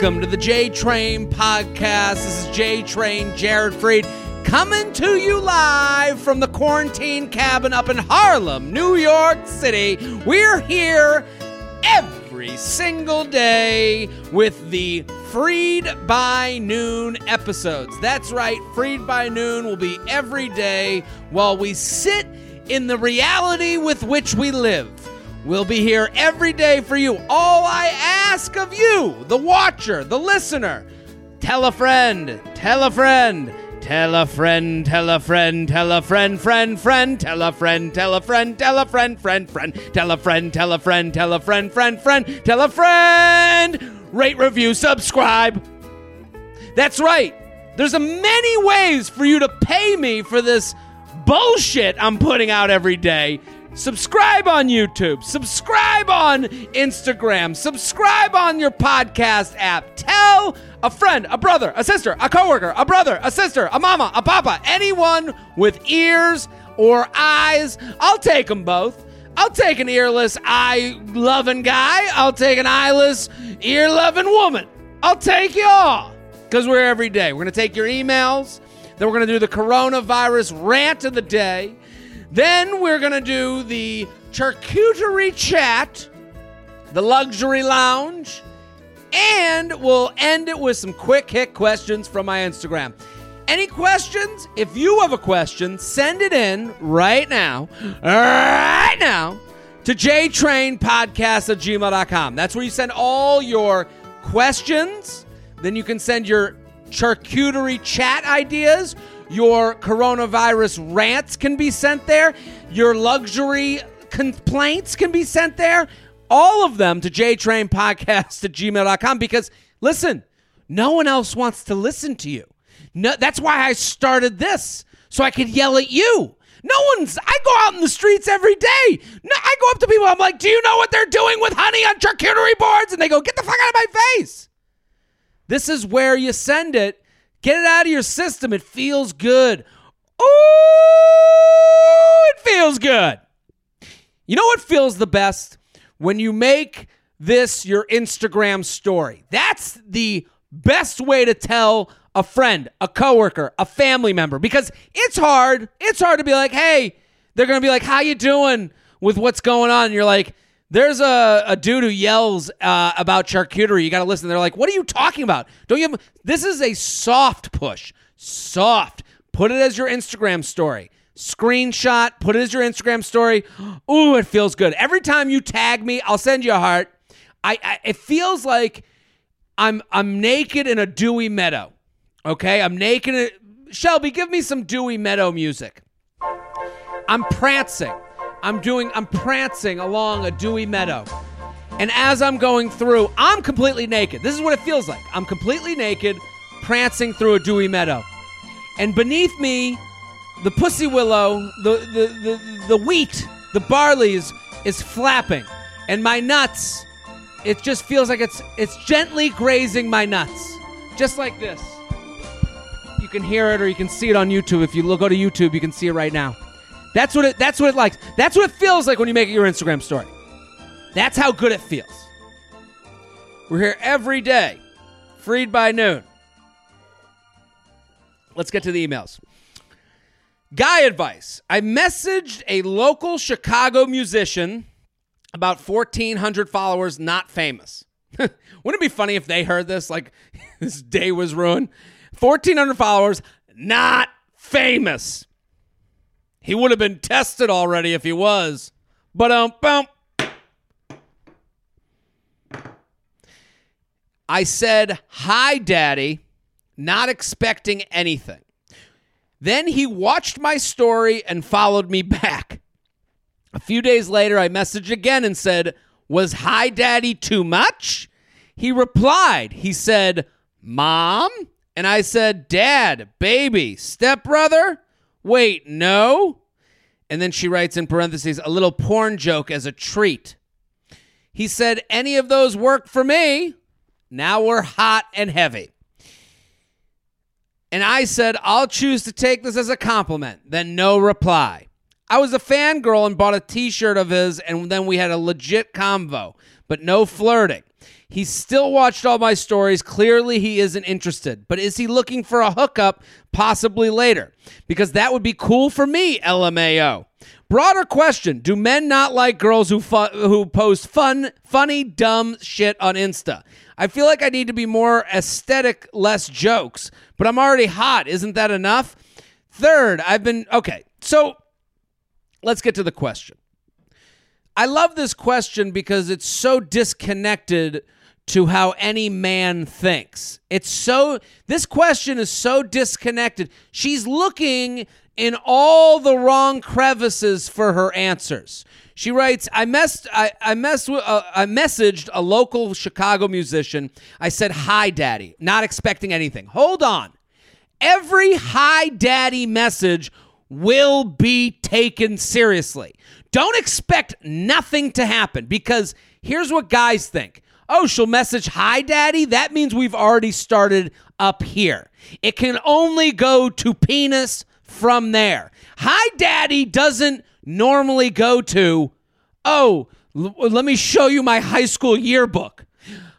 Welcome to the J Train podcast. This is J Train Jared Freid coming to you live from the quarantine cabin up in Harlem, New York City. We're here every single day with the Freid by Noon episodes. That's right, Freid by Noon will be every day while we sit in the reality with which we live. We'll be here every day for you. All I ask of you, the watcher, the listener, tell a friend, tell a friend, tell a friend, tell a friend, tell a friend, friend, friend, tell a friend, tell a friend, tell a friend, friend, friend, tell a friend, tell a friend, tell a friend, friend, friend, tell a friend. Rate, review, subscribe. That's right. There's a many ways for you to pay me for this bullshit I'm putting out every day. Subscribe on YouTube. Subscribe on Instagram. Subscribe on your podcast app. Tell a friend, a brother, a sister, a coworker, a brother, a sister, a mama, a papa, anyone with ears or eyes. I'll take them both. I'll take an earless, eye loving guy. I'll take an eyeless, ear loving woman. I'll take you all because we're every day. We're going to take your emails. Then we're going to do the coronavirus rant of the day. Then we're going to do the charcuterie chat, the luxury lounge, and we'll end it with some quick hit questions from my Instagram. Any questions? If you have a question, send it in right now, right now, to jtrainpodcast at gmail.com. That's where you send all your questions. Then you can send your charcuterie chat ideas. Your coronavirus rants can be sent there. Your luxury complaints can be sent there. All of them to jtrainpodcast at gmail.com because, listen, no one else wants to listen to you. No, that's why I started this, so I could yell at you. No one's. I go out in the streets every day. No, I go up to people. I'm like, "Do you know what they're doing with honey on charcuterie boards?" And they go, "Get the fuck out of my face." This is where you send it. Get it out of your system. It feels good. Ooh, it feels good. You know what feels the best? When you make this your Instagram story. That's the best way to tell a friend, a coworker, a family member because it's hard. It's hard to be like, "Hey, they're going to be like, "How you doing with what's going on?" And you're like, there's a, a dude who yells uh, about charcuterie. You got to listen. They're like, "What are you talking about? Don't you?" Have... This is a soft push. Soft. Put it as your Instagram story. Screenshot. Put it as your Instagram story. Ooh, it feels good. Every time you tag me, I'll send you a heart. I, I it feels like I'm I'm naked in a dewy meadow. Okay, I'm naked. In, Shelby, give me some dewy meadow music. I'm prancing. I'm doing I'm prancing along a dewy meadow. And as I'm going through, I'm completely naked. This is what it feels like. I'm completely naked, prancing through a dewy meadow. And beneath me, the pussy willow, the the the, the wheat, the barley is, is flapping. And my nuts, it just feels like it's it's gently grazing my nuts. Just like this. You can hear it or you can see it on YouTube. If you look, go to YouTube, you can see it right now. That's what it that's what it likes. That's what it feels like when you make it your Instagram story. That's how good it feels. We're here every day, Freid by noon. Let's get to the emails. Guy advice. I messaged a local Chicago musician, about 1,400 followers, not famous. Wouldn't it be funny if they heard this? Like, this day was ruined. 1,400 followers, not famous. He would have been tested already if he was. But um bump. I said, "Hi, daddy," not expecting anything. Then he watched my story and followed me back. A few days later, I messaged again and said, Was hi daddy too much? He replied, He said, Mom? And I said, Dad, baby, stepbrother? Wait, no? And then she writes in parentheses, a little porn joke as a treat. He said, Any of those work for me? Now we're hot and heavy. And I said, I'll choose to take this as a compliment. Then no reply. I was a fangirl and bought a t shirt of his, and then we had a legit convo, but no flirting. He still watched all my stories. Clearly, he isn't interested. But is he looking for a hookup possibly later? Because that would be cool for me, LMAO. Broader question Do men not like girls who, fu- who post fun, funny, dumb shit on Insta? I feel like I need to be more aesthetic, less jokes, but I'm already hot. Isn't that enough? Third, I've been. Okay, so let's get to the question. I love this question because it's so disconnected to how any man thinks. It's so, this question is so disconnected. She's looking in all the wrong crevices for her answers. She writes, I messed, I, I messed with, uh, I messaged a local Chicago musician. I said, hi, daddy, not expecting anything. Hold on. Every hi, daddy message will be taken seriously. Don't expect nothing to happen because here's what guys think oh, she'll message hi, daddy. That means we've already started up here. It can only go to penis from there. Hi, daddy doesn't normally go to, oh, l- let me show you my high school yearbook.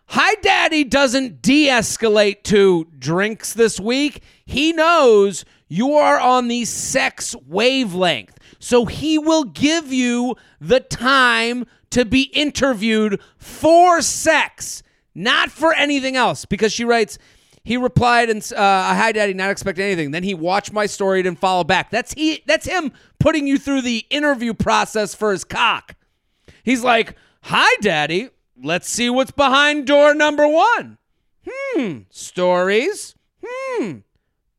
Hi, daddy doesn't de escalate to drinks this week. He knows you are on the sex wavelength. So he will give you the time to be interviewed for sex, not for anything else. Because she writes, he replied and uh, hi daddy not expecting anything. Then he watched my story and follow back. That's he that's him putting you through the interview process for his cock. He's like hi daddy let's see what's behind door number one. Hmm stories. Hmm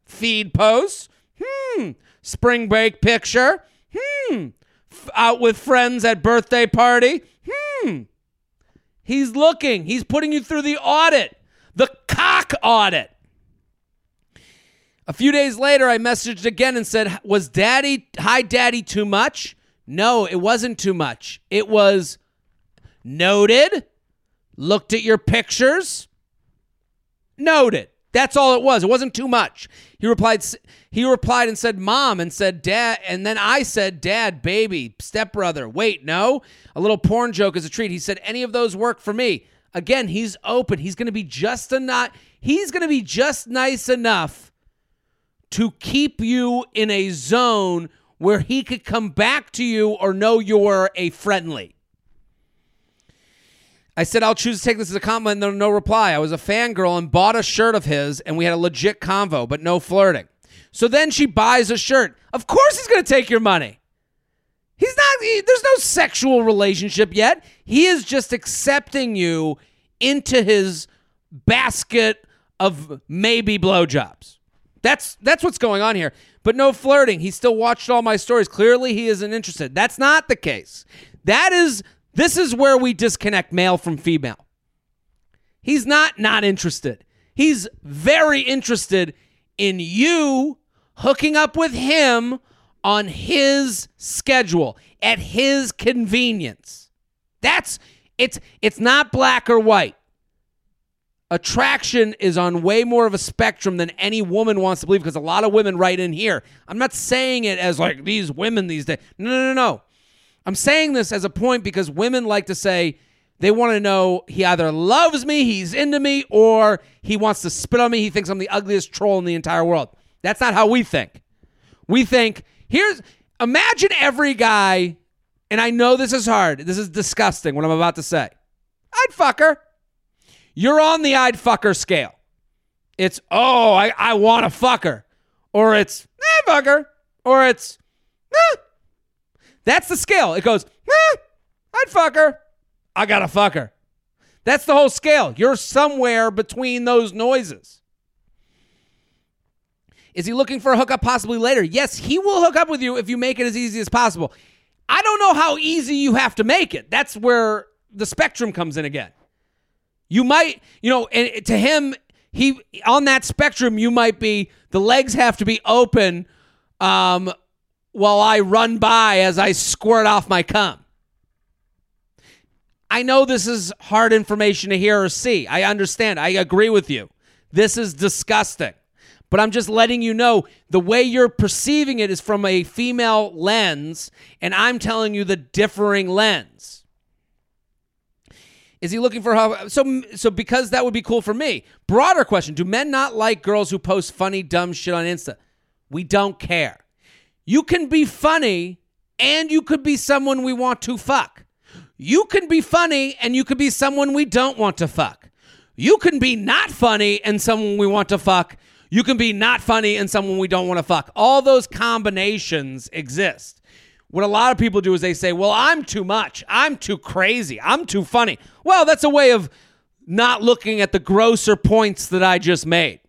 feed posts. Hmm spring break picture. Hmm out with friends at birthday party hmm he's looking he's putting you through the audit the cock audit. A few days later, I messaged again and said, Was daddy, hi, daddy, too much? No, it wasn't too much. It was noted, looked at your pictures, noted. That's all it was. It wasn't too much. He replied he replied and said mom and said dad and then I said dad, baby, stepbrother. Wait, no. A little porn joke as a treat. He said any of those work for me. Again, he's open. He's going to be just a not He's going to be just nice enough to keep you in a zone where he could come back to you or know you're a friendly. I said I'll choose to take this as a compliment. And no reply. I was a fangirl and bought a shirt of his, and we had a legit convo, but no flirting. So then she buys a shirt. Of course, he's going to take your money. He's not, he, there's no sexual relationship yet. He is just accepting you into his basket of maybe blowjobs. That's that's what's going on here. But no flirting. He still watched all my stories. Clearly he isn't interested. That's not the case. That is this is where we disconnect male from female. He's not not interested. He's very interested in you hooking up with him on his schedule at his convenience. That's it's it's not black or white. Attraction is on way more of a spectrum than any woman wants to believe because a lot of women write in here. I'm not saying it as like these women these days. No, no, no, no. I'm saying this as a point because women like to say they want to know he either loves me, he's into me, or he wants to spit on me. He thinks I'm the ugliest troll in the entire world. That's not how we think. We think here's imagine every guy, and I know this is hard. This is disgusting what I'm about to say. I'd fuck her. You're on the I'd fuck her scale. It's, oh, I, I want to fuck her. Or it's, eh, fuck her. Or it's, eh. That's the scale. It goes, eh, I'd fuck her. I got to fuck her. That's the whole scale. You're somewhere between those noises. Is he looking for a hookup possibly later? Yes, he will hook up with you if you make it as easy as possible. I don't know how easy you have to make it. That's where the spectrum comes in again. You might, you know, and to him, he on that spectrum, you might be the legs have to be open um, while I run by as I squirt off my cum. I know this is hard information to hear or see. I understand. I agree with you. This is disgusting. but I'm just letting you know the way you're perceiving it is from a female lens, and I'm telling you the differing lens. Is he looking for so so because that would be cool for me. Broader question, do men not like girls who post funny dumb shit on Insta? We don't care. You can be funny and you could be someone we want to fuck. You can be funny and you could be someone we don't want to fuck. You can be not funny and someone we want to fuck. You can be not funny and someone we don't want to fuck. All those combinations exist. What a lot of people do is they say, Well, I'm too much. I'm too crazy. I'm too funny. Well, that's a way of not looking at the grosser points that I just made.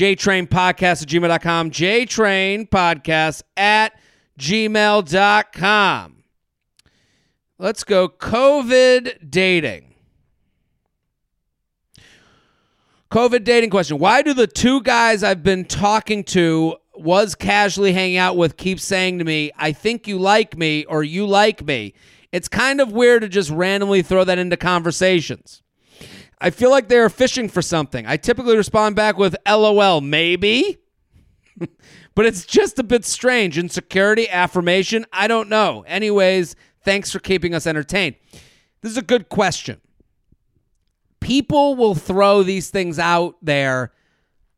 JTrain Podcast at gmail.com. JTrain Podcast at gmail.com. Let's go COVID dating. COVID dating question. Why do the two guys I've been talking to, was casually hanging out with, keep saying to me, I think you like me or you like me? It's kind of weird to just randomly throw that into conversations. I feel like they're fishing for something. I typically respond back with LOL, maybe. but it's just a bit strange. Insecurity, affirmation, I don't know. Anyways, thanks for keeping us entertained. This is a good question people will throw these things out there.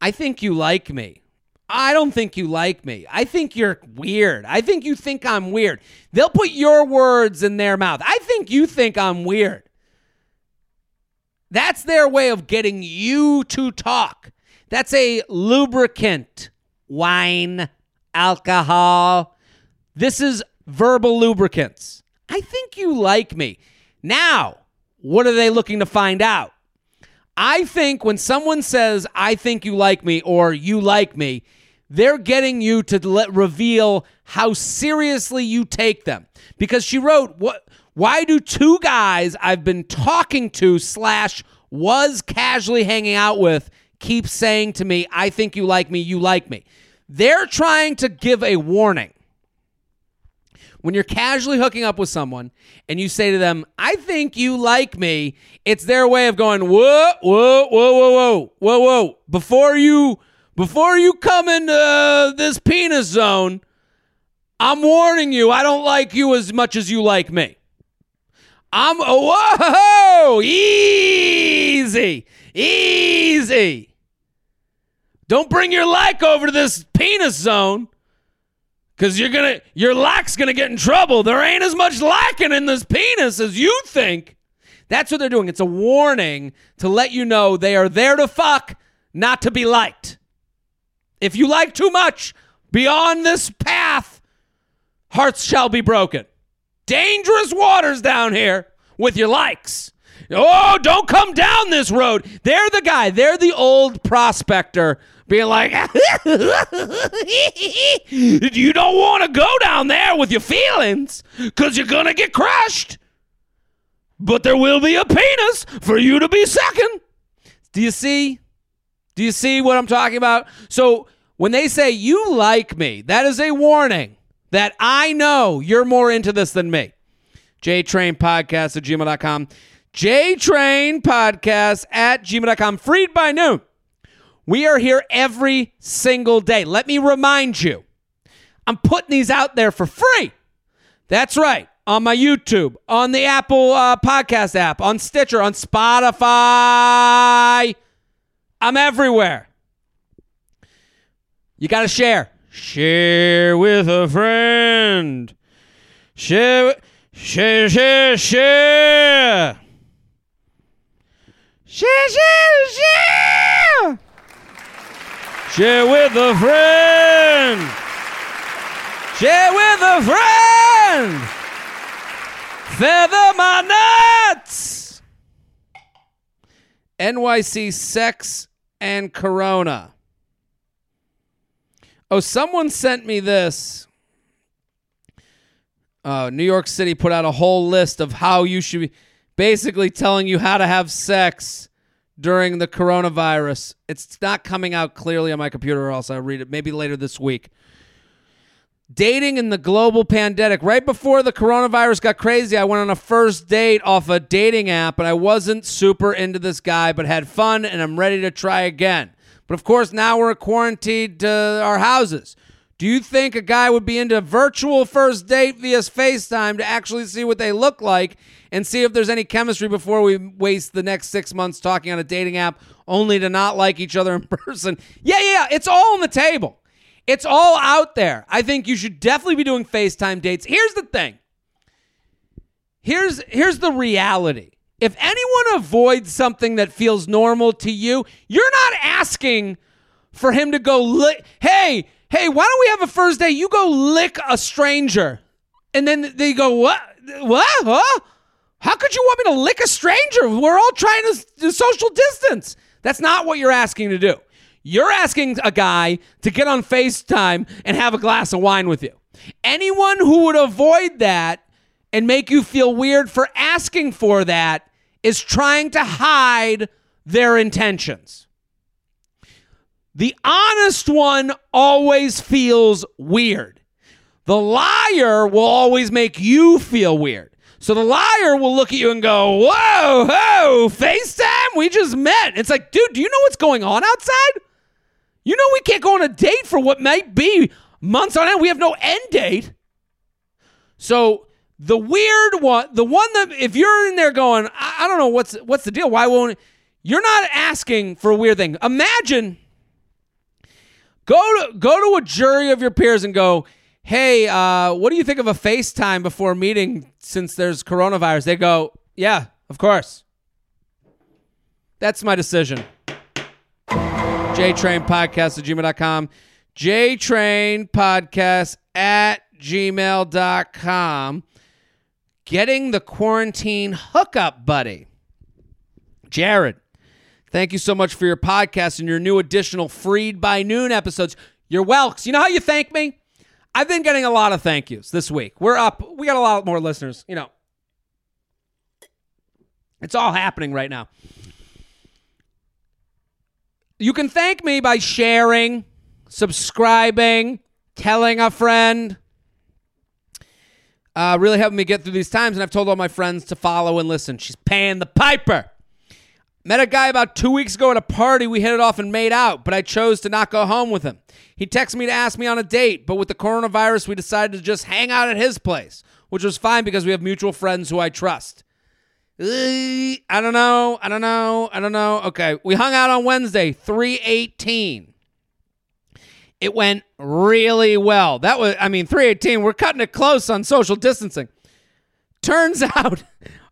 I think you like me. I don't think you like me. I think you're weird. I think you think I'm weird. They'll put your words in their mouth. I think you think I'm weird. That's their way of getting you to talk. That's a lubricant. Wine, alcohol. This is verbal lubricants. I think you like me. Now, what are they looking to find out? I think when someone says, I think you like me or you like me, they're getting you to let reveal how seriously you take them. Because she wrote, What why do two guys I've been talking to slash was casually hanging out with keep saying to me, I think you like me, you like me? They're trying to give a warning when you're casually hooking up with someone and you say to them, I think you like me, it's their way of going, whoa, whoa, whoa, whoa, whoa, whoa, whoa. Before you before you come into this penis zone, I'm warning you, I don't like you as much as you like me. I'm whoa, easy, easy. Don't bring your like over to this penis zone. Cause you're gonna your lack's gonna get in trouble. There ain't as much lacking in this penis as you think. That's what they're doing. It's a warning to let you know they are there to fuck, not to be liked. If you like too much beyond this path, hearts shall be broken. Dangerous waters down here with your likes. Oh, don't come down this road. They're the guy. They're the old prospector being like, you don't want to go down there with your feelings because you're going to get crushed. But there will be a penis for you to be sucking. Do you see? Do you see what I'm talking about? So when they say you like me, that is a warning that I know you're more into this than me. JTrain Podcast at gmail.com. JTrain Podcast at gmail.com. Freid by noon. We are here every single day. Let me remind you, I'm putting these out there for free. That's right. On my YouTube, on the Apple uh, Podcast app, on Stitcher, on Spotify. I'm everywhere. You got to share. Share with a friend. Share, share, share, share. Share, share, share. Share with a friend. Share with a friend. Feather my nuts. NYC sex and corona. Oh, someone sent me this. Uh, New York City put out a whole list of how you should be basically telling you how to have sex during the coronavirus. It's not coming out clearly on my computer, or else I'll read it maybe later this week. Dating in the global pandemic. Right before the coronavirus got crazy, I went on a first date off a dating app, and I wasn't super into this guy, but had fun, and I'm ready to try again. But of course, now we're quarantined to our houses. Do you think a guy would be into virtual first date via FaceTime to actually see what they look like and see if there's any chemistry before we waste the next six months talking on a dating app only to not like each other in person? Yeah, yeah, it's all on the table. It's all out there. I think you should definitely be doing FaceTime dates. Here's the thing. Here's here's the reality. If anyone avoids something that feels normal to you, you're not asking for him to go. Hey, hey, why don't we have a first date? You go lick a stranger, and then they go, what? What? Huh? How could you want me to lick a stranger? We're all trying to, to social distance. That's not what you're asking to do. You're asking a guy to get on FaceTime and have a glass of wine with you. Anyone who would avoid that and make you feel weird for asking for that is trying to hide their intentions. The honest one always feels weird. The liar will always make you feel weird. So the liar will look at you and go, Whoa, whoa, FaceTime? We just met. It's like, dude, do you know what's going on outside? You know we can't go on a date for what might be months on end. We have no end date. So the weird one, the one that if you're in there going, I, I don't know what's what's the deal. Why won't you're not asking for a weird thing? Imagine go to go to a jury of your peers and go, hey, uh, what do you think of a FaceTime before meeting since there's coronavirus? They go, yeah, of course. That's my decision. JTrain Podcast at gmail.com. JTrain Podcast at gmail.com. Getting the quarantine hookup, buddy. Jared, thank you so much for your podcast and your new additional Freid by Noon episodes. You're welks. You know how you thank me? I've been getting a lot of thank yous this week. We're up. We got a lot more listeners. You know, it's all happening right now. You can thank me by sharing, subscribing, telling a friend. Uh, really helping me get through these times, and I've told all my friends to follow and listen. She's paying the piper. Met a guy about two weeks ago at a party. We hit it off and made out, but I chose to not go home with him. He texted me to ask me on a date, but with the coronavirus, we decided to just hang out at his place, which was fine because we have mutual friends who I trust. I don't know. I don't know. I don't know. Okay. We hung out on Wednesday, 318. It went really well. That was, I mean, 318, we're cutting it close on social distancing. Turns out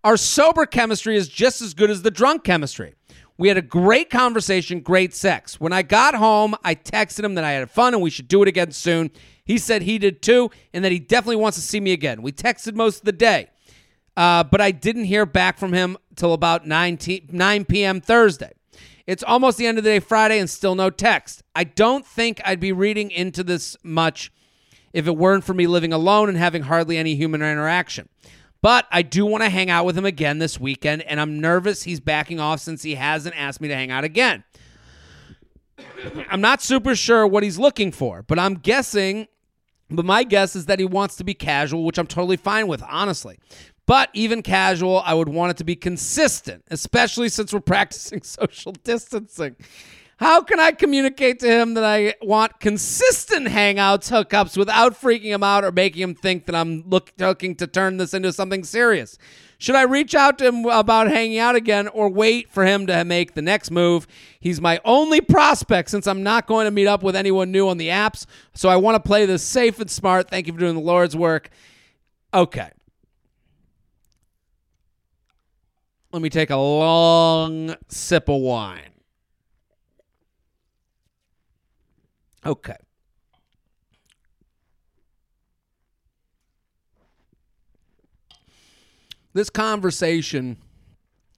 our sober chemistry is just as good as the drunk chemistry. We had a great conversation, great sex. When I got home, I texted him that I had fun and we should do it again soon. He said he did too, and that he definitely wants to see me again. We texted most of the day, uh, but I didn't hear back from him till about 9, t- 9 p.m. Thursday. It's almost the end of the day Friday and still no text. I don't think I'd be reading into this much if it weren't for me living alone and having hardly any human interaction. But I do want to hang out with him again this weekend, and I'm nervous he's backing off since he hasn't asked me to hang out again. I'm not super sure what he's looking for, but I'm guessing, but my guess is that he wants to be casual, which I'm totally fine with, honestly. But even casual, I would want it to be consistent, especially since we're practicing social distancing. How can I communicate to him that I want consistent hangouts, hookups without freaking him out or making him think that I'm look, looking to turn this into something serious? Should I reach out to him about hanging out again or wait for him to make the next move? He's my only prospect since I'm not going to meet up with anyone new on the apps. So I want to play this safe and smart. Thank you for doing the Lord's work. Okay. Let me take a long sip of wine. Okay. This conversation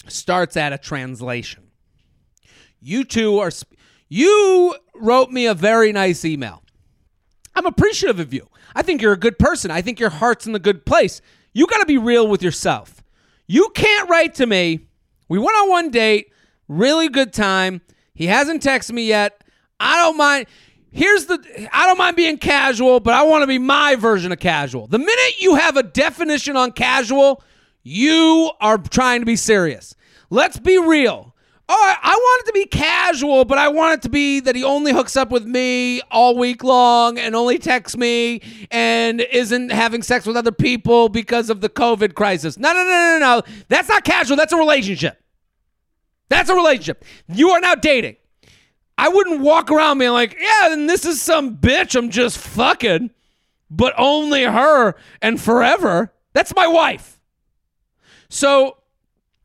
starts at a translation. You two are, you wrote me a very nice email. I'm appreciative of you. I think you're a good person. I think your heart's in the good place. You got to be real with yourself. You can't write to me. We went on one date, really good time. He hasn't texted me yet. I don't mind here's the I don't mind being casual, but I want to be my version of casual. The minute you have a definition on casual, you are trying to be serious. Let's be real. Oh, I, want it to be casual, but I want it to be that he only hooks up with me all week long and only texts me and isn't having sex with other people because of the COVID crisis. No, no, no, no, no. That's not casual. That's a relationship. That's a relationship. You are now dating. I wouldn't walk around being like, yeah, then this is some bitch I'm just fucking, but only her and forever. That's my wife. So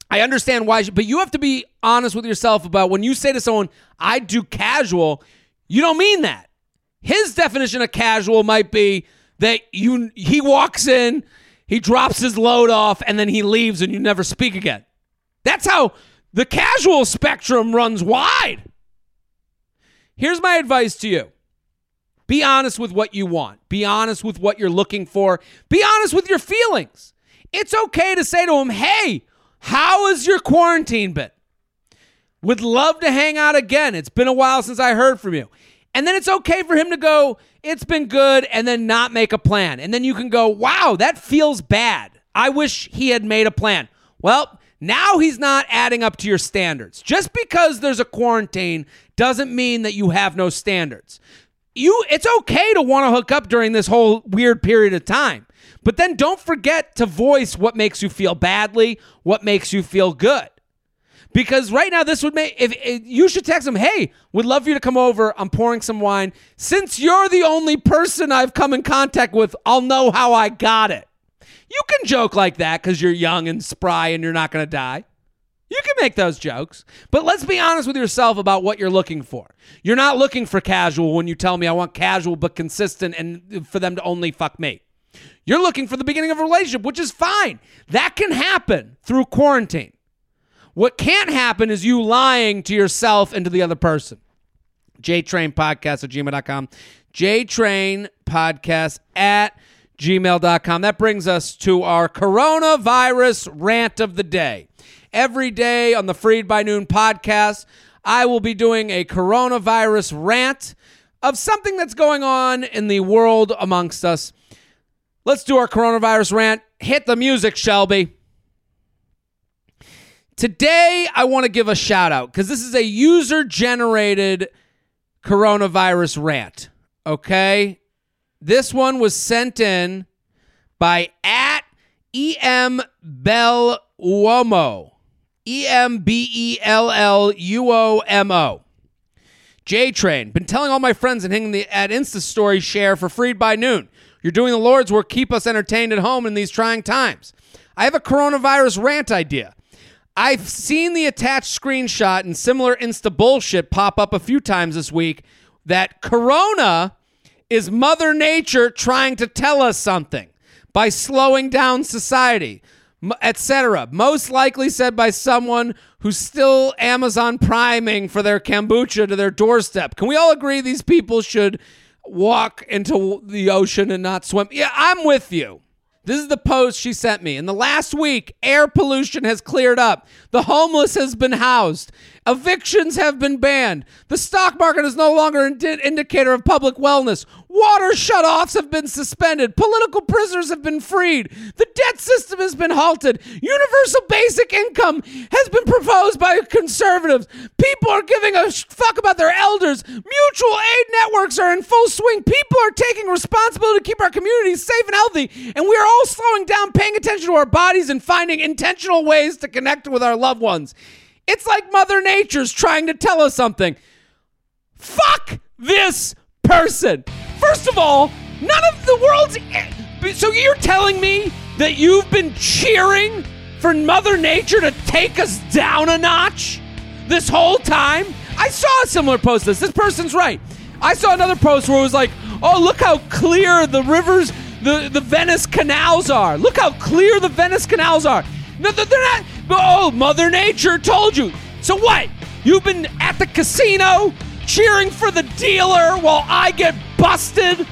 I understand why, but you have to be honest with yourself about when you say to someone, I do casual, you don't mean that. His definition of casual might be that you he walks in, he drops his load off, and then he leaves and you never speak again. That's how the casual spectrum runs wide. Here's my advice to you. Be honest with what you want. Be honest with what you're looking for. Be honest with your feelings. It's okay to say to him, hey, how has your quarantine been? Would love to hang out again. It's been a while since I heard from you. And then it's okay for him to go, it's been good, and then not make a plan. And then you can go, wow, that feels bad. I wish he had made a plan. Well, now he's not adding up to your standards. Just because there's a quarantine doesn't mean that you have no standards. You it's okay to want to hook up during this whole weird period of time. But then don't forget to voice what makes you feel badly, what makes you feel good. Because right now, this would make if, if, you should text him, "Hey, would love for you to come over. I'm pouring some wine. Since you're the only person I've come in contact with, I'll know how I got it." You can joke like that because you're young and spry and you're not going to die. You can make those jokes, but let's be honest with yourself about what you're looking for. You're not looking for casual when you tell me I want casual but consistent and for them to only fuck me. You're looking for the beginning of a relationship, which is fine. That can happen through quarantine. What can't happen is you lying to yourself and to the other person. JTrain Podcast at gmail.com. JTrain Podcast at gmail.com. That brings us to our coronavirus rant of the day. Every day on the Freid by Noon podcast, I will be doing a coronavirus rant of something that's going on in the world amongst us. Let's do our coronavirus rant. Hit the music, Shelby. Today, I want to give a shout out because this is a user generated coronavirus rant. Okay. This one was sent in by at em bell uomo e m b e l l u o m o. J Train been telling all my friends and hitting the at Insta story share for Freid by noon. You're doing the Lord's work. Keep us entertained at home in these trying times. I have a coronavirus rant idea. I've seen the attached screenshot and similar Insta bullshit pop up a few times this week that Corona is Mother Nature trying to tell us something by slowing down society, etc. Most likely said by someone who's still Amazon priming for their kombucha to their doorstep. Can we all agree these people should walk into the ocean and not swim? Yeah, I'm with you. This is the post she sent me. In the last week, air pollution has cleared up. The homeless has been housed. Evictions have been banned. The stock market is no longer an indicator of public wellness. Water shutoffs have been suspended. Political prisoners have been freed. The debt system has been halted. Universal basic income has been proposed by conservatives. People are giving a fuck about their elders. Mutual aid networks are in full swing. People are taking responsibility to keep our communities safe and healthy. And we are all slowing down, paying attention to our bodies, and finding intentional ways to connect with our loved ones. It's like Mother Nature's trying to tell us something. Fuck this person. First of all, none of the world's. So you're telling me that you've been cheering for Mother Nature to take us down a notch this whole time? I saw a similar post. This this person's right. I saw another post where it was like, "Oh, look how clear the rivers, the the Venice canals are. Look how clear the Venice canals are." No, they're not. Oh, Mother Nature told you. So what? You've been at the casino cheering for the dealer while I get busted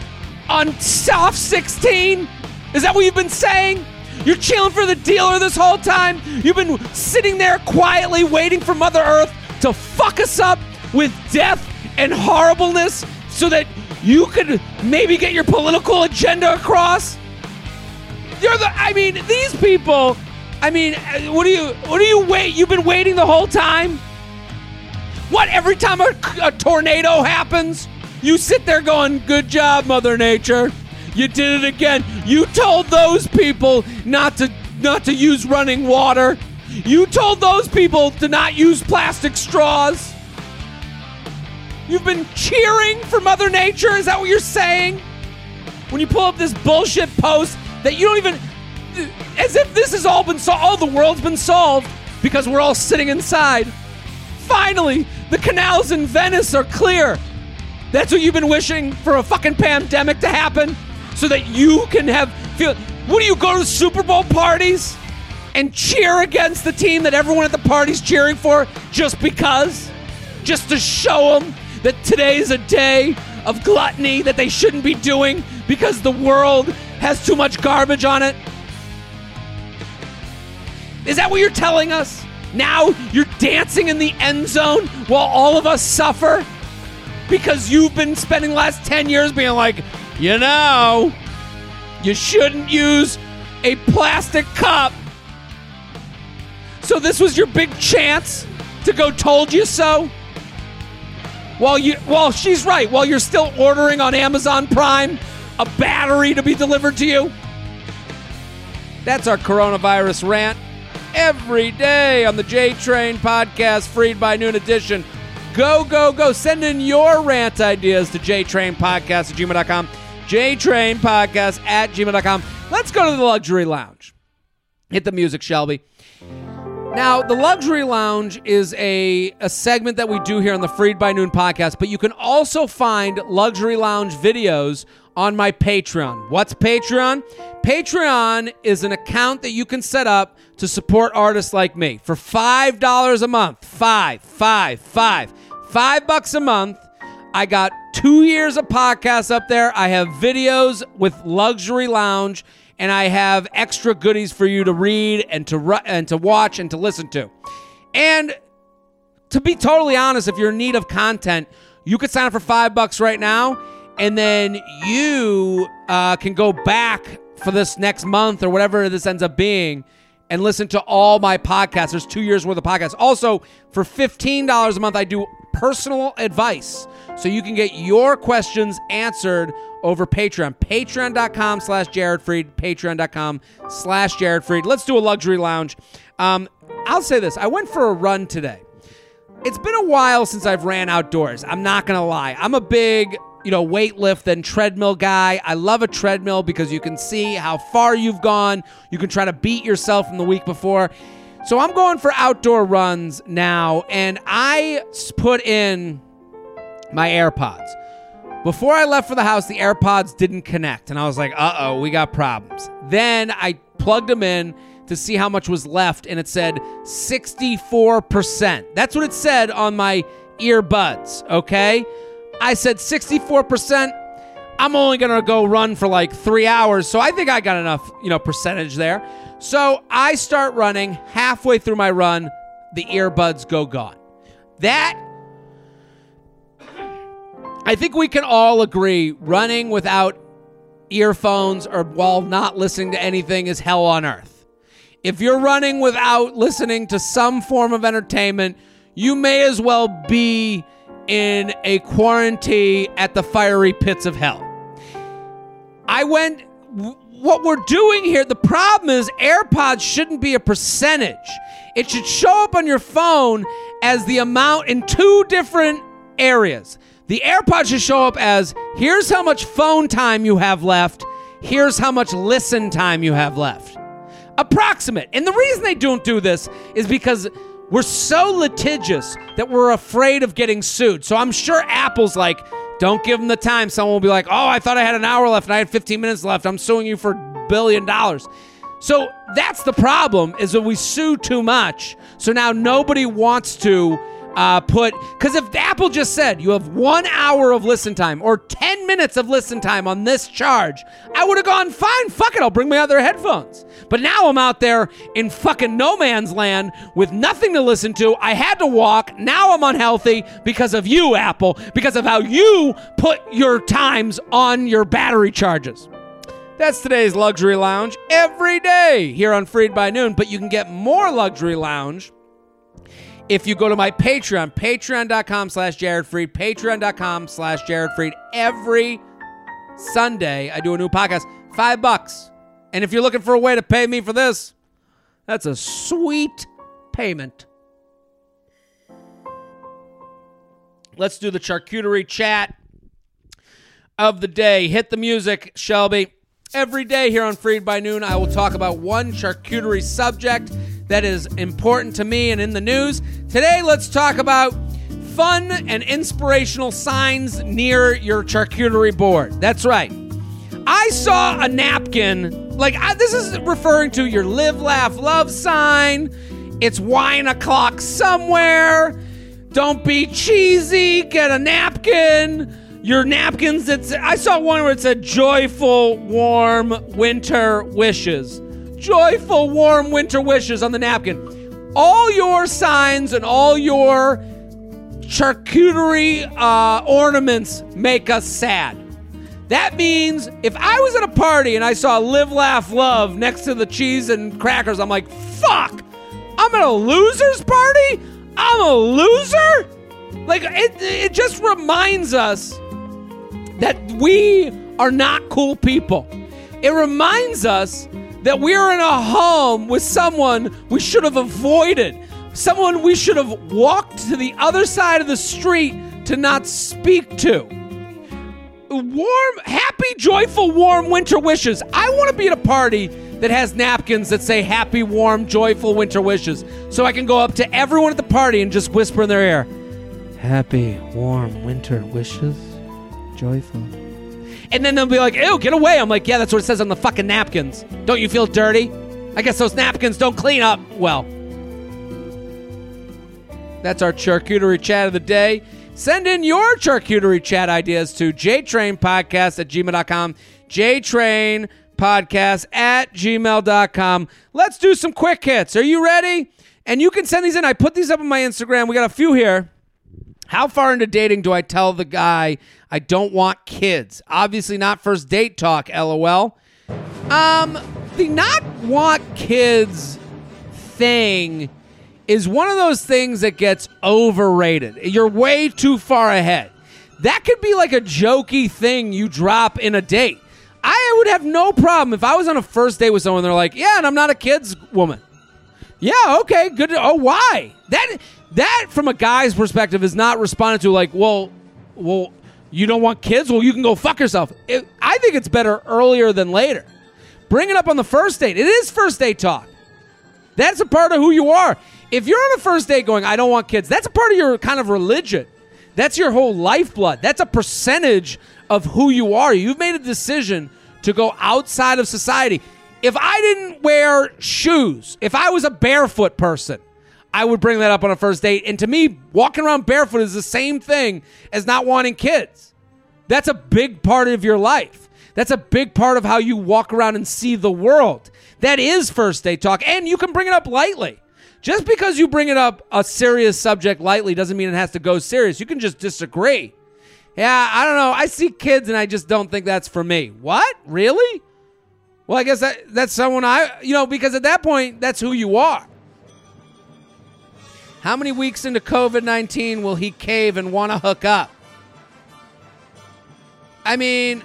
on soft 16? Is that what you've been saying? You're chilling for the dealer this whole time? You've been sitting there quietly waiting for Mother Earth to fuck us up with death and horribleness so that you could maybe get your political agenda across? You're the I mean, these people, I mean, uh, what do you what do you wait? You've been waiting the whole time? What, every time a, a tornado happens, you sit there going, Good job, Mother Nature. You did it again. You told those people not to not to use running water. You told those people to not use plastic straws. You've been cheering for Mother Nature? Is that what you're saying? When you pull up this bullshit post that you don't even as if this has all been solved, all the world's been solved because we're all sitting inside. Finally, the canals in Venice are clear. That's what you've been wishing for a fucking pandemic to happen so that you can have feel what do you go to Super Bowl parties and cheer against the team that everyone at the party's cheering for just because? Just to show them that today's a day of gluttony that they shouldn't be doing because the world has too much garbage on it? Is that what you're telling us? Now you're dancing in the end zone while all of us suffer? Because you've been spending the last 10 years being like, you know, you shouldn't use a plastic cup. So this was your big chance to go told you so? While you while she's right, while you're still ordering on Amazon Prime a battery to be delivered to you? That's our coronavirus rant every day on the J Train podcast, Freid by Noon Edition. Go, go, go. Send in your rant ideas to jtrainpodcast at gmail.com. jtrainpodcast at gmail.com. Let's go to the luxury lounge. Hit the music, Shelby. Now, the Luxury Lounge is a, a segment that we do here on the Freid by Noon podcast, but you can also find Luxury Lounge videos on my Patreon. What's Patreon? Patreon is an account that you can set up to support artists like me for $5 a month. Five, five, five. Five bucks a month. I got two years of podcasts up there. I have videos with Luxury Lounge and I have extra goodies for you to read and to ru- and to watch and to listen to. And to be totally honest, if you're in need of content, you could sign up for five bucks right now, and then you uh, can go back for this next month or whatever this ends up being and listen to all my podcasts. There's two years worth of podcasts. Also, for $15 a month, I do personal advice. So you can get your questions answered over Patreon. Patreon.com slash Jared Freid. Patreon.com slash Jared Freid. Let's do a luxury lounge. Um, I'll say this. I went for a run today. It's been a while since I've ran outdoors. I'm not going to lie. I'm a big, you know, weight lift and treadmill guy. I love a treadmill because you can see how far you've gone. You can try to beat yourself from the week before. So I'm going for outdoor runs now, and I put in my AirPods. Before I left for the house, the AirPods didn't connect, and I was like, uh oh, we got problems. Then I plugged them in to see how much was left, and it said 64%. That's what it said on my earbuds, okay? I said 64%. I'm only gonna go run for like three hours, so I think I got enough, you know, percentage there. So I start running. Halfway through my run, the earbuds go gone. That I think we can all agree running without earphones or while not listening to anything is hell on earth. If you're running without listening to some form of entertainment, you may as well be in a quarantine at the fiery pits of hell. I went, what we're doing here, the problem is AirPods shouldn't be a percentage. It should show up on your phone as the amount in two different areas. The AirPods should show up as here's how much phone time you have left, here's how much listen time you have left. Approximate. And the reason they don't do this is because we're so litigious that we're afraid of getting sued. So I'm sure Apple's like, don't give them the time. Someone will be like, oh, I thought I had an hour left and I had 15 minutes left. I'm suing you for a billion dollars. So that's the problem is that we sue too much. So now nobody wants to uh, put because if Apple just said you have one hour of listen time or 10 minutes of listen time on this charge, I would have gone fine. Fuck it, I'll bring my other headphones. But now I'm out there in fucking no man's land with nothing to listen to. I had to walk. Now I'm unhealthy because of you, Apple, because of how you put your times on your battery charges. That's today's Luxury Lounge every day here on Freid by Noon, but you can get more Luxury Lounge if you go to my Patreon, patreon.com slash Jared Freid, patreon.com slash Jared Freid, every Sunday I do a new podcast, five bucks. And if you're looking for a way to pay me for this, that's a sweet payment. Let's do the charcuterie chat of the day. Hit the music, Shelby. Every day here on Freid by Noon, I will talk about one charcuterie subject that is important to me and in the news. Today, let's talk about fun and inspirational signs near your charcuterie board. That's right. I saw a napkin, like I, this is referring to your live, laugh, love sign. It's wine o'clock somewhere. Don't be cheesy. Get a napkin. Your napkins. It's. I saw one where it said "joyful, warm winter wishes." Joyful, warm winter wishes on the napkin. All your signs and all your charcuterie uh, ornaments make us sad. That means if I was at a party and I saw live, laugh, love next to the cheese and crackers, I'm like, fuck, I'm at a loser's party? I'm a loser? Like, it, it just reminds us that we are not cool people. It reminds us that we're in a home with someone we should have avoided, someone we should have walked to the other side of the street to not speak to warm, happy, joyful, warm winter wishes. I want to be at a party that has napkins that say happy, warm, joyful winter wishes. So I can go up to everyone at the party and just whisper in their ear, Happy, warm winter wishes, joyful. And then they'll be like, ew, get away. I'm like, yeah, that's what it says on the fucking napkins. Don't you feel dirty? I guess those napkins don't clean up well. That's our charcuterie chat of the day. Send in your charcuterie chat ideas to jtrainpodcast at gmail.com. jtrainpodcast at gmail.com. Let's do some quick hits. Are you ready? And you can send these in. I put these up on my Instagram. We got a few here. How far into dating do I tell the guy I don't want kids? Obviously not first date talk, lol. Um, the not want kids thing is one of those things that gets overrated. You're way too far ahead. That could be like a jokey thing you drop in a date. I would have no problem if I was on a first date with someone. They're like, "Yeah, and I'm not a kids woman." Yeah, okay, good. Oh, why? That that from a guy's perspective is not responded to like, well, well, you don't want kids? Well, you can go fuck yourself. It, I think it's better earlier than later. Bring it up on the first date. It is first date talk. That's a part of who you are. If you're on a first date going, I don't want kids, that's a part of your kind of religion. That's your whole lifeblood. That's a percentage of who you are. You've made a decision to go outside of society. If I didn't wear shoes, if I was a barefoot person, I would bring that up on a first date. And to me, walking around barefoot is the same thing as not wanting kids. That's a big part of your life. That's a big part of how you walk around and see the world. That is first date talk. And you can bring it up lightly. Just because you bring it up a serious subject lightly doesn't mean it has to go serious. You can just disagree. Yeah, I don't know. I see kids and I just don't think that's for me. What? Really? Well, I guess that that's someone I, you know, because at that point, that's who you are. How many weeks into COVID 19 will he cave and want to hook up? I mean,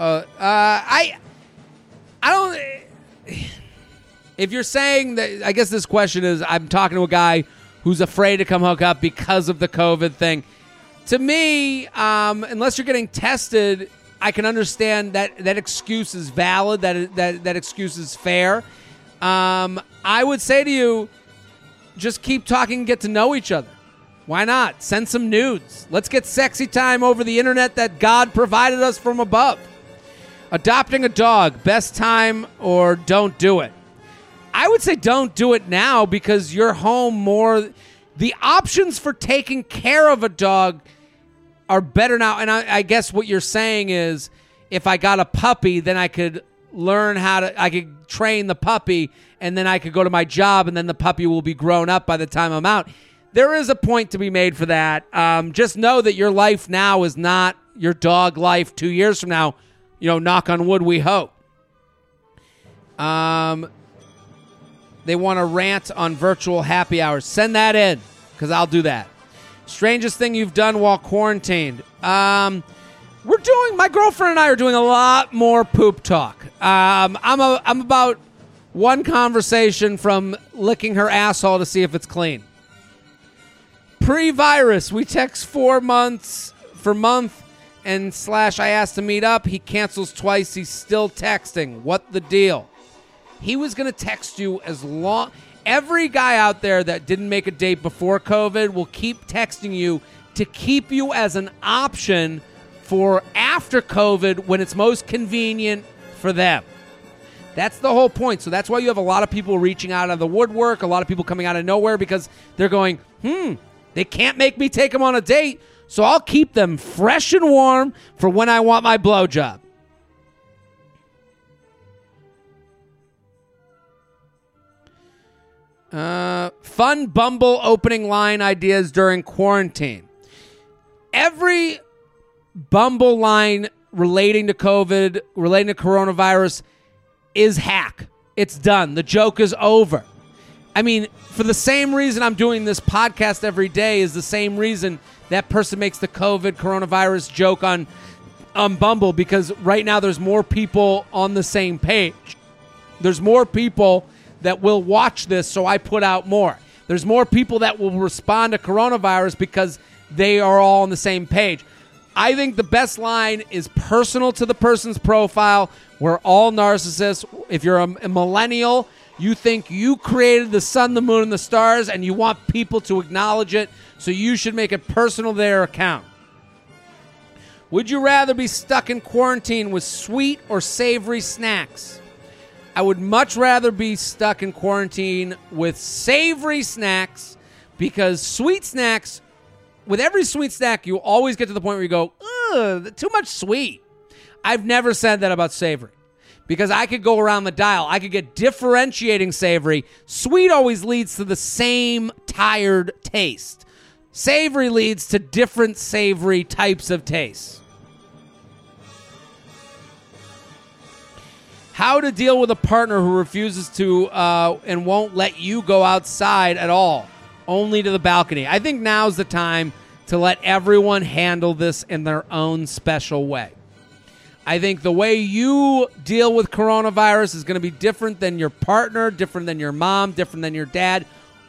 uh, uh, I, I don't. If you're saying that, I guess this question is I'm talking to a guy who's afraid to come hook up because of the COVID thing. To me, um, unless you're getting tested, I can understand that that excuse is valid. That that that excuse is fair. Um, I would say to you, just keep talking, get to know each other. Why not? Send some nudes. Let's get sexy time over the internet that God provided us from above. Adopting a dog, best time or don't do it? I would say don't do it now because you're home more. The options for taking care of a dog are better now. And I, I guess what you're saying is if I got a puppy, then I could learn how to, I could train the puppy and then I could go to my job and then the puppy will be grown up by the time I'm out. There is a point to be made for that. Um, just know that your life now is not your dog life two years from now you know, knock on wood, we hope. Um, they want to rant on virtual happy hours. Send that in because I'll do that. Strangest thing you've done while quarantined. Um, we're doing. My girlfriend and I are doing a lot more poop talk. Um, I'm a, I'm about one conversation from licking her asshole to see if it's clean. Pre-virus, we text four months for month and slash. I asked to meet up. He cancels twice. He's still texting. What the deal? He was gonna text you as long. Every guy out there that didn't make a date before COVID will keep texting you to keep you as an option for after COVID when it's most convenient for them. That's the whole point. So that's why you have a lot of people reaching out of the woodwork, a lot of people coming out of nowhere because they're going, hmm, they can't make me take them on a date, so I'll keep them fresh and warm for when I want my blowjob. Uh, fun Bumble opening line ideas during quarantine. Every Bumble line relating to COVID, relating to coronavirus, is hack. It's done. The joke is over. I mean, for the same reason I'm doing this podcast every day is the same reason that person makes the COVID coronavirus joke on on Bumble because right now there's more people on the same page. There's more people that will watch this, so I put out more. There's more people that will respond to coronavirus because they are all on the same page. I think the best line is personal to the person's profile. We're all narcissists. If you're a, a millennial, you think you created the sun, the moon, and the stars, and you want people to acknowledge it, so you should make it personal to their account. Would you rather be stuck in quarantine with sweet or savory snacks? I would much rather be stuck in quarantine with savory snacks because sweet snacks, with every sweet snack, you always get to the point where you go, ugh, too much sweet. I've never said that about savory because I could go around the dial. I could get differentiating savory. Sweet always leads to the same tired taste. Savory leads to different savory types of tastes. How to deal with a partner who refuses to uh, and won't let you go outside at all, only to the balcony. I think now's the time to let everyone handle this in their own special way. I think the way you deal with coronavirus is going to be different than your partner, different than your mom, different than your dad.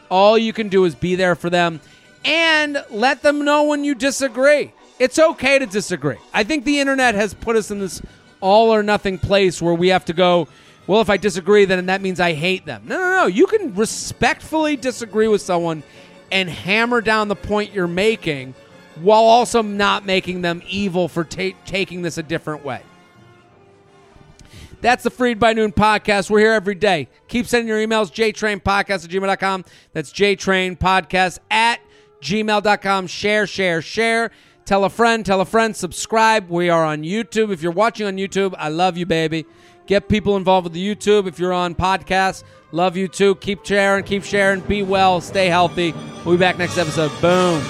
All you can do is be there for them and let them know when you disagree. It's okay to disagree. I think the internet has put us in this all or nothing place where we have to go, well, if I disagree, then that means I hate them. No, no, no. You can respectfully disagree with someone and hammer down the point you're making while also not making them evil for ta- taking this a different way. That's the Freid by Noon podcast. We're here every day. Keep sending your emails, jtrainpodcast at gmail.com. That's jtrainpodcast at gmail.com. Share, share, share. Tell a friend, tell a friend, subscribe. We are on YouTube. If you're watching on YouTube, I love you, baby. Get people involved with the YouTube. If you're on podcasts, love you too. Keep sharing, keep sharing. Be well, stay healthy. We'll be back next episode. Boom.